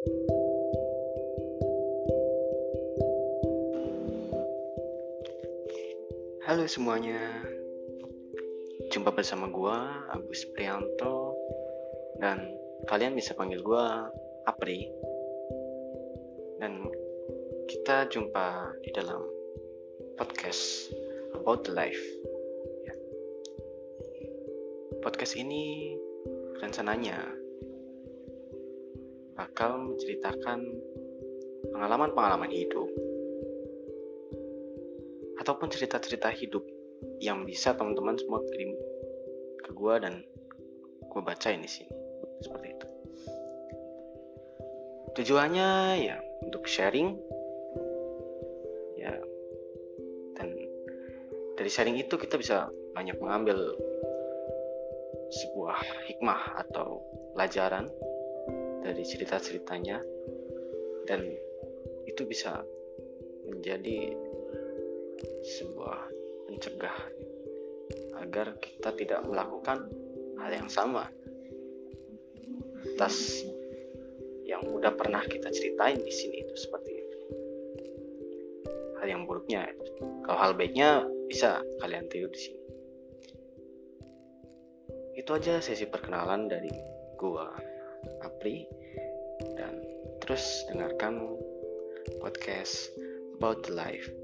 Halo semuanya, jumpa bersama gua Agus Prianto dan kalian bisa panggil gua Apri. Dan kita jumpa di dalam podcast About the Life. Ya. Podcast ini rencananya bakal menceritakan pengalaman-pengalaman hidup ataupun cerita-cerita hidup yang bisa teman-teman semua kirim ke gue dan gue bacain di sini seperti itu. Tujuannya ya untuk sharing. Ya dan dari sharing itu kita bisa banyak mengambil sebuah hikmah atau pelajaran dari cerita-ceritanya. Dan itu bisa menjadi sebuah pencegah agar kita tidak melakukan hal yang sama. Atas yang udah pernah kita ceritain di sini itu seperti itu. Hal yang buruknya kalau hal baiknya bisa kalian tiru di sini. Itu aja sesi perkenalan dari gua Apri dan terus dengarkan podcast about the life.